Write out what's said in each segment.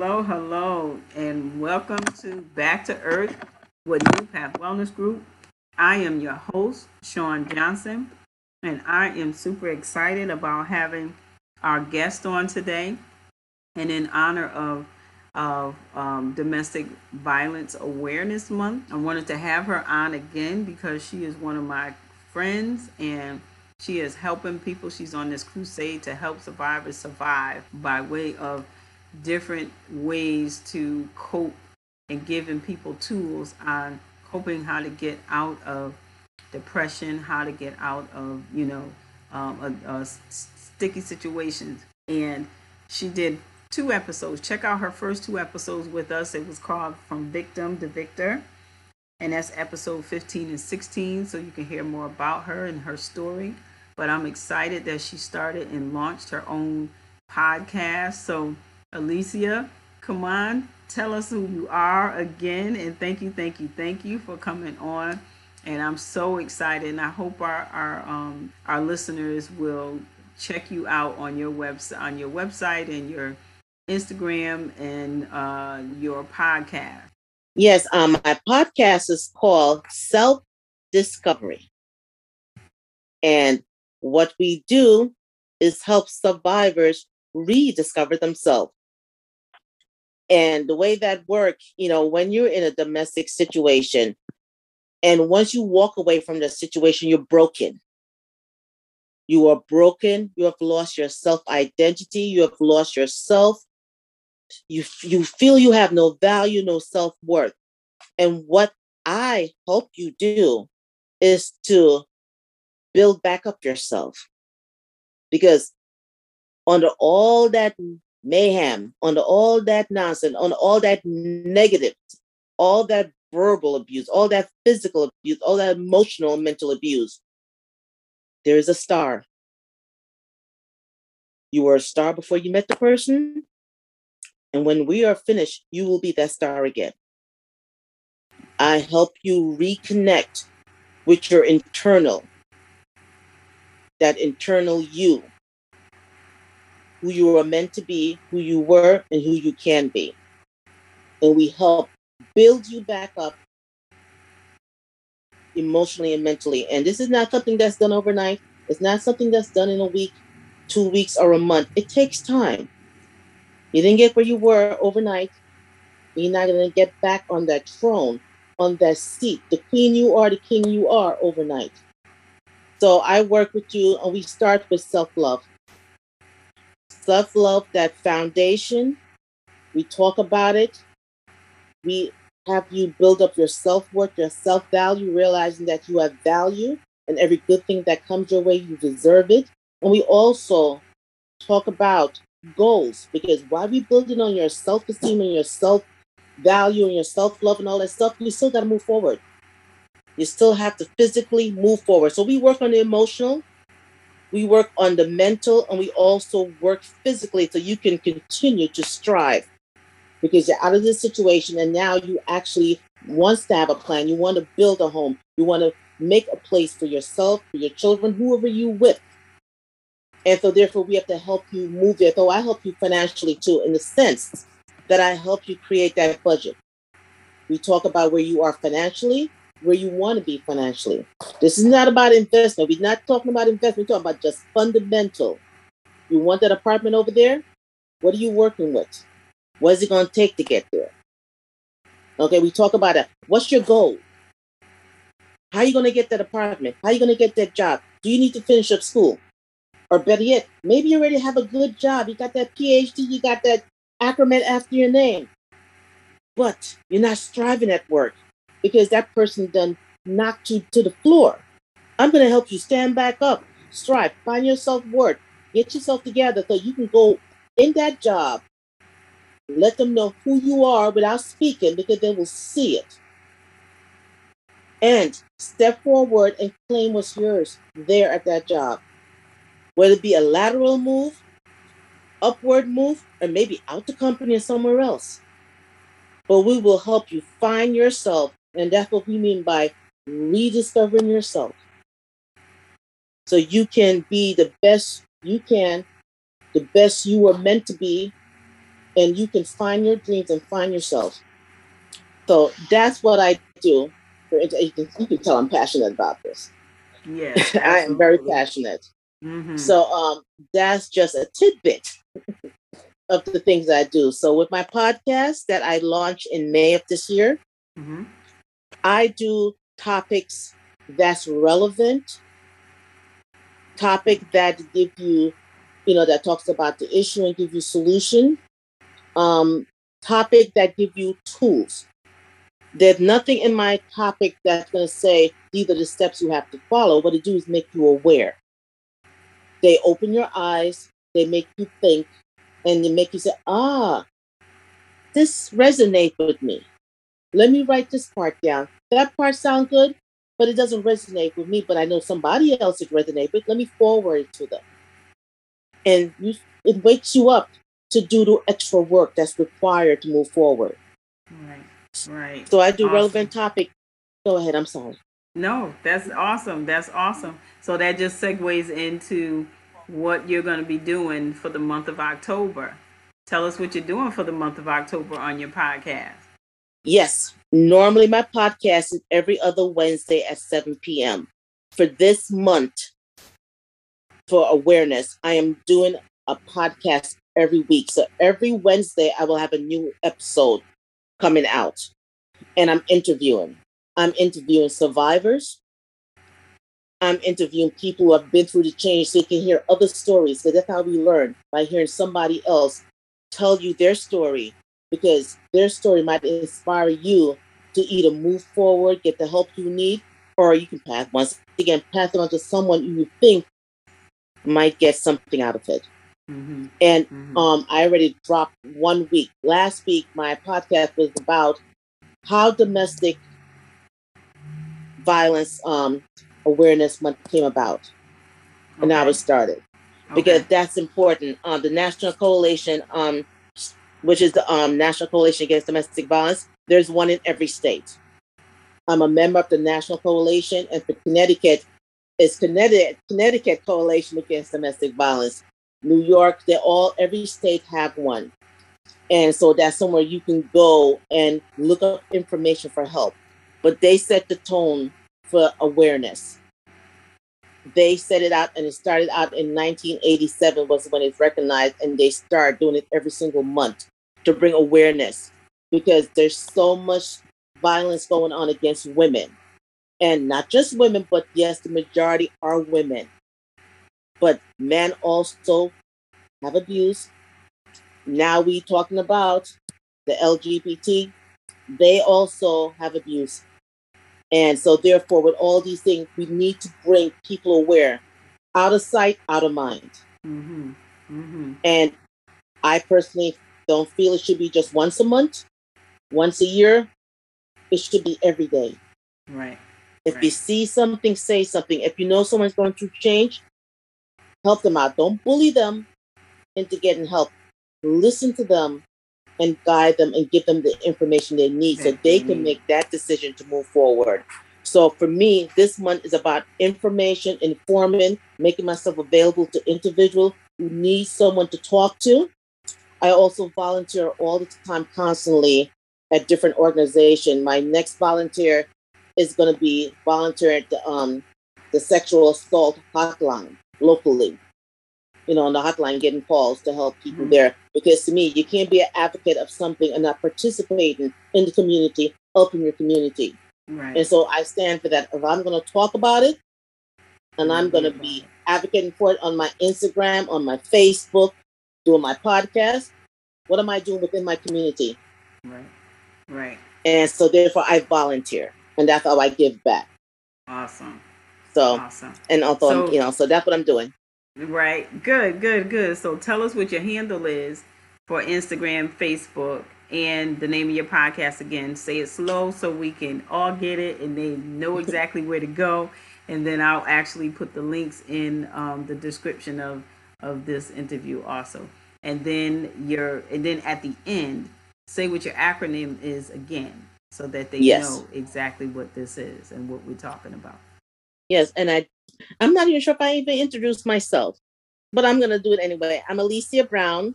hello, hello, and welcome to Back to Earth with New Path Wellness Group. I am your host, Sean Johnson, and I am super excited about having our guest on today. And in honor of of um, Domestic Violence Awareness Month, I wanted to have her on again because she is one of my friends and she is helping people. She's on this crusade to help survivors survive by way of different ways to cope and giving people tools on coping how to get out of depression, how to get out of, you know, um, a, a sticky situations. And she did two episodes. Check out her first two episodes with us. It was called From Victim to Victor. And that's episode 15 and 16. So you can hear more about her and her story. But I'm excited that she started and launched her own podcast. So Alecia, come on, tell us who you are again. And thank you, thank you, thank you for coming on. And I'm so excited. And I hope our our um, our listeners will check you out on your website on your website and your Instagram and uh, your podcast. Yes, um, my podcast is called Self Discovery. And what we do is help survivors rediscover themselves. And the way that works, you know, when you're in a domestic situation, and once you walk away from the situation, you're broken. You are broken. You have lost your self identity. You have lost yourself. You, you feel you have no value, no self worth. And what I hope you do is to build back up yourself. Because under all that mayhem, under all that nonsense, on all that negative, all that verbal abuse, all that physical abuse, all that emotional and mental abuse, there is a star. You were a star before you met the person. And when we are finished, you will be that star again. I help you reconnect with your internal, that internal you who you were meant to be, who you were, and who you can be. And we help build you back up emotionally and mentally. And this is not something that's done overnight. It's not something that's done in a week, two weeks, or a month. It takes time. You didn't get where you were overnight. You're not going to get back on that throne, on that seat. The queen you are, the king you are overnight. So I work with you, and we start with self love self love, that foundation. We talk about it. We have you build up your self worth, your self value, realizing that you have value and every good thing that comes your way, you deserve it. And we also talk about goals because while we building on your self esteem and your self value and your self love and all that stuff, you still got to move forward. You still have to physically move forward. So we work on the emotional, we work on the mental and we also work physically so you can continue to strive. Because you're out of this situation and now you actually want to have a plan. You want to build a home. You want to make a place for yourself for your children whoever you with. And so therefore we have to help you move there. So i help you financially too in the sense that i help you create that budget. We talk about where you are financially where you want to be financially. This is not about investment. We're not talking about investment. We're talking about just fundamental. You want that apartment over there? What are you working with? What is it going to take to get there? Okay, we talk about that. What's your goal? How are you going to get that apartment? How are you going to get that job? Do you need to finish up school? Or better yet, maybe you already have a good job. You got that PhD, you got that acronym after your name. But you're not striving at work because that person done knocked you to the floor. I'm going to help you stand back up, strive, find your self worth, get yourself together so you can go in that job. Let them know who you are without speaking because they will see it. And step forward and claim what's yours there at that job. Whether it be a lateral move, upward move, or maybe out the company or somewhere else. But we will help you find yourself and that's what we mean by rediscovering yourself. So you can be the best you can, the best you were meant to be, and you can find your dreams and find yourself. So that's what I do. You can, you can tell I'm passionate about this. Yes, I am very passionate. Mm-hmm. So um, that's just a tidbit of the things I do. So with my podcast that I launched in May of this year, mm-hmm. I do topics that's relevant, topic that give you, you know, that talks about the issue and give you solution, um, topic that give you tools. There's nothing in my topic that's going to say these are the steps you have to follow. What it do is make you aware. They open your eyes, they make you think, and they make you say, ah, this resonates with me. Let me write this part down. That part sounds good, but it doesn't resonate with me, but I know somebody else it resonates with. Let me forward it to them. And you, it wakes you up to do the extra work that's required to move forward. Right. Right. So I do awesome. relevant topic. Go ahead. I'm sorry. No, that's awesome. That's awesome. So that just segues into what you're going to be doing for the month of October. Tell us what you're doing for the month of October on your podcast. Yes. Normally, my podcast is every other Wednesday at 7 p.m. For this month, for awareness, I am doing a podcast every week. So every Wednesday, I will have a new episode coming out and I'm interviewing. I'm interviewing survivors. I'm interviewing people who have been through the change so you can hear other stories. So that's how we learn by hearing somebody else tell you their story because their story might inspire you to either move forward, get the help you need, or you can pass once again pass it on to someone you think might get something out of it. Mm-hmm. And mm-hmm. um, I already dropped one week. Last week, my podcast was about how domestic violence um, awareness month came about, okay. and how it started, okay. because that's important. Um, the National Coalition, um, which is the um, National Coalition Against Domestic Violence, there's one in every state. I'm a member of the National Coalition, and for Connecticut, it's Connecticut Connecticut Coalition Against Domestic Violence. New York, they all every state have one. And so that's somewhere you can go and look up information for help. But they set the tone for awareness. They set it out and it started out in 1987 was when it's recognized and they start doing it every single month to bring awareness because there's so much violence going on against women. And not just women, but yes, the majority are women. But men also have abuse. Now we talking about the LGBT, they also have abuse. And so therefore, with all these things, we need to bring people aware, out of sight, out of mind. Mm-hmm. Mm-hmm. And I personally don't feel it should be just once a month, once a year. It should be every day. Right. If right. you see something, say something. If you know someone's going through change, help them out. Don't bully them into getting help. Listen to them and guide them and give them the information they need so they can make that decision to move forward. So for me, this month is about information, informing, making myself available to individuals who need someone to talk to. I also volunteer all the time, constantly at different organizations. My next volunteer is going to be volunteering at the, um, the sexual assault hotline locally, you know, on the hotline, getting calls to help people mm-hmm. there. Because to me, you can't be an advocate of something and not participating in the community, helping your community. Right. And so I stand for that. If I'm going to talk about it, and I'm going to be advocating for it on my Instagram, on my Facebook, doing my podcast, what am I doing within my community? Right. Right. And so therefore I volunteer and that's how I give back. Awesome. So, awesome. and also, so, you know, so that's what I'm doing. Right. Good, good, good. So tell us what your handle is for Instagram, Facebook, and the name of your podcast again. Say it slow so we can all get it and they know exactly where to go. And then I'll actually put the links in um, the description of of this interview also. And then your and then at the end, say what your acronym is again so that they yes. know exactly what this is and what we're talking about. Yes, and I, I'm not even sure if I even introduced myself, but I'm gonna do it anyway. I'm Alecia Brown.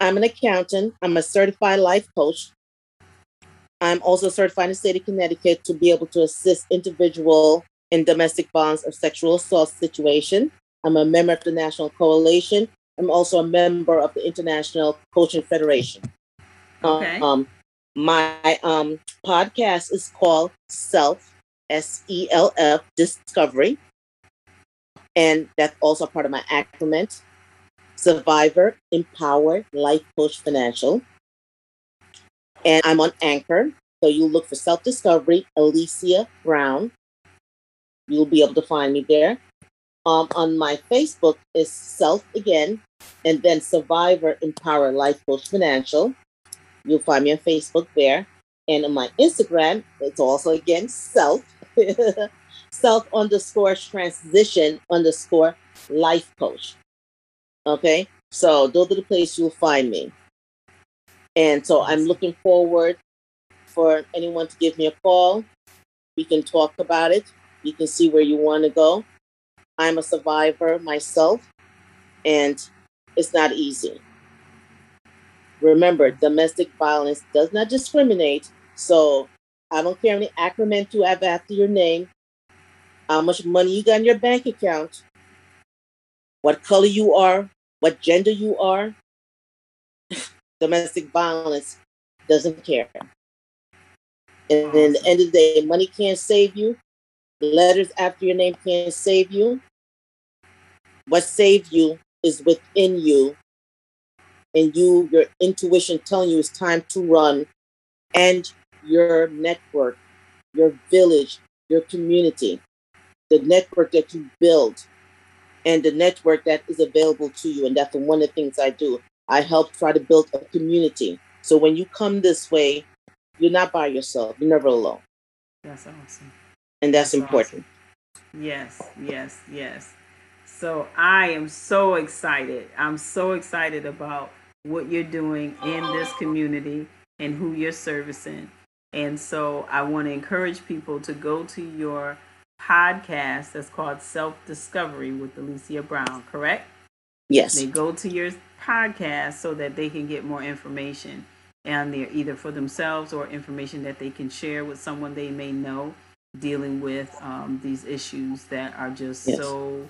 I'm an accountant. I'm a certified life coach. I'm also certified in the state of Connecticut to be able to assist individual in domestic violence or sexual assault situation. I'm a member of the National Coalition. I'm also a member of the International Coaching Federation. Okay. Um, my um, podcast is called Self, S E L F, Discovery. And that's also part of my acronym Survivor, Empower, Life Coach Financial. And I'm on Anchor. So you look for Self Discovery, Alecia Brown. You'll be able to find me there. Um, on my Facebook is Self again, and then Survivor, Empower, Life Coach Financial. You'll find me on Facebook there. And on my Instagram, it's also again self, self underscore transition underscore life coach. Okay. So those are the places you'll find me. And so I'm looking forward for anyone to give me a call. We can talk about it. You can see where you want to go. I'm a survivor myself, and it's not easy. Remember, domestic violence does not discriminate. So I don't care how many acronyms you have after your name, how much money you got in your bank account, what color you are, what gender you are. domestic violence doesn't care. And in the end of the day, money can't save you. Letters after your name can't save you. What saves you is within you and you, your intuition telling you it's time to run, and your network, your village, your community, the network that you build, and the network that is available to you. And that's one of the things I do. I help try to build a community. So when you come this way, you're not by yourself. You're never alone. That's awesome. And that's, that's important. Awesome. Yes, yes, yes. So I am so excited. I'm so excited about what you're doing in this community and who you're servicing. And so I want to encourage people to go to your podcast that's called Self Discovery with Alecia Brown, correct? Yes. They go to your podcast so that they can get more information and they're either for themselves or information that they can share with someone they may know dealing with um, these issues that are just yes. so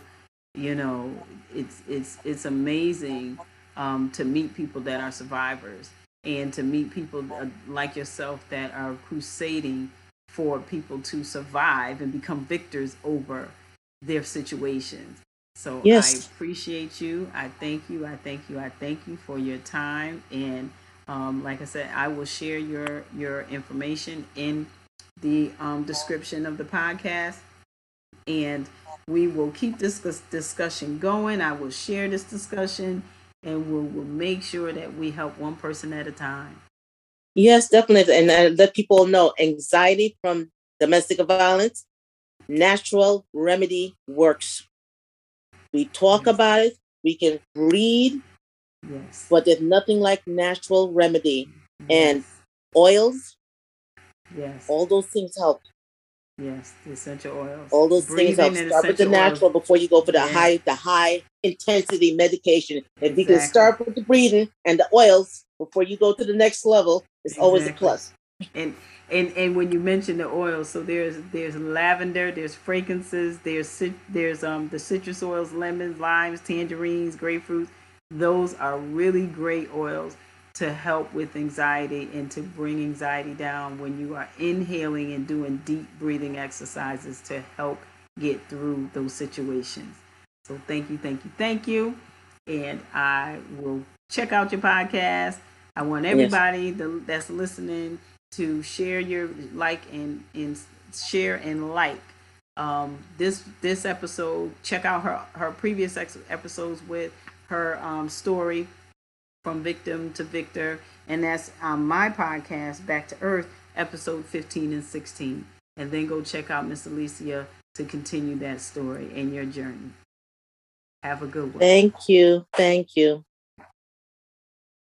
you know it's it's it's amazing um, to meet people that are survivors and to meet people uh, like yourself that are crusading for people to survive and become victors over their situations. So yes. I appreciate you. I thank you. I thank you. I thank you for your time. And um, like I said, I will share your your information in the um, description of the podcast. And we will keep this discussion going. I will share this discussion and we'll, we'll make sure that we help one person at a time. Yes, definitely. And let people know anxiety from domestic violence, natural remedy works. We talk yes. about it, we can breathe, yes. but there's nothing like natural remedy. Mm-hmm. Yes. And oils, yes, all those things help. Yes, the essential oils. All those Breathing things help. Start with the natural oils. before you go for the yeah. high, the high intensity medication. If exactly. you can start with the breathing and the oils before you go to the next level, it's exactly. always a plus. And and and when you mention the oils, so there's there's lavender, there's fragrances, there's there's um the citrus oils, lemons, limes, tangerines, grapefruit. Those are really great oils to help with anxiety and to bring anxiety down when you are inhaling and doing deep breathing exercises to help get through those situations. So thank you, thank you, thank you. And I will check out your podcast. I want everybody yes. that's listening to share your like and, and share and like um, this this episode. Check out her her previous ex- episodes with her um, story from victim to victor, and that's on my podcast, Back to Earth, episode 15 and 16. And then go check out Miss Alecia to continue that story and your journey. Have a good one. Thank you. Thank you.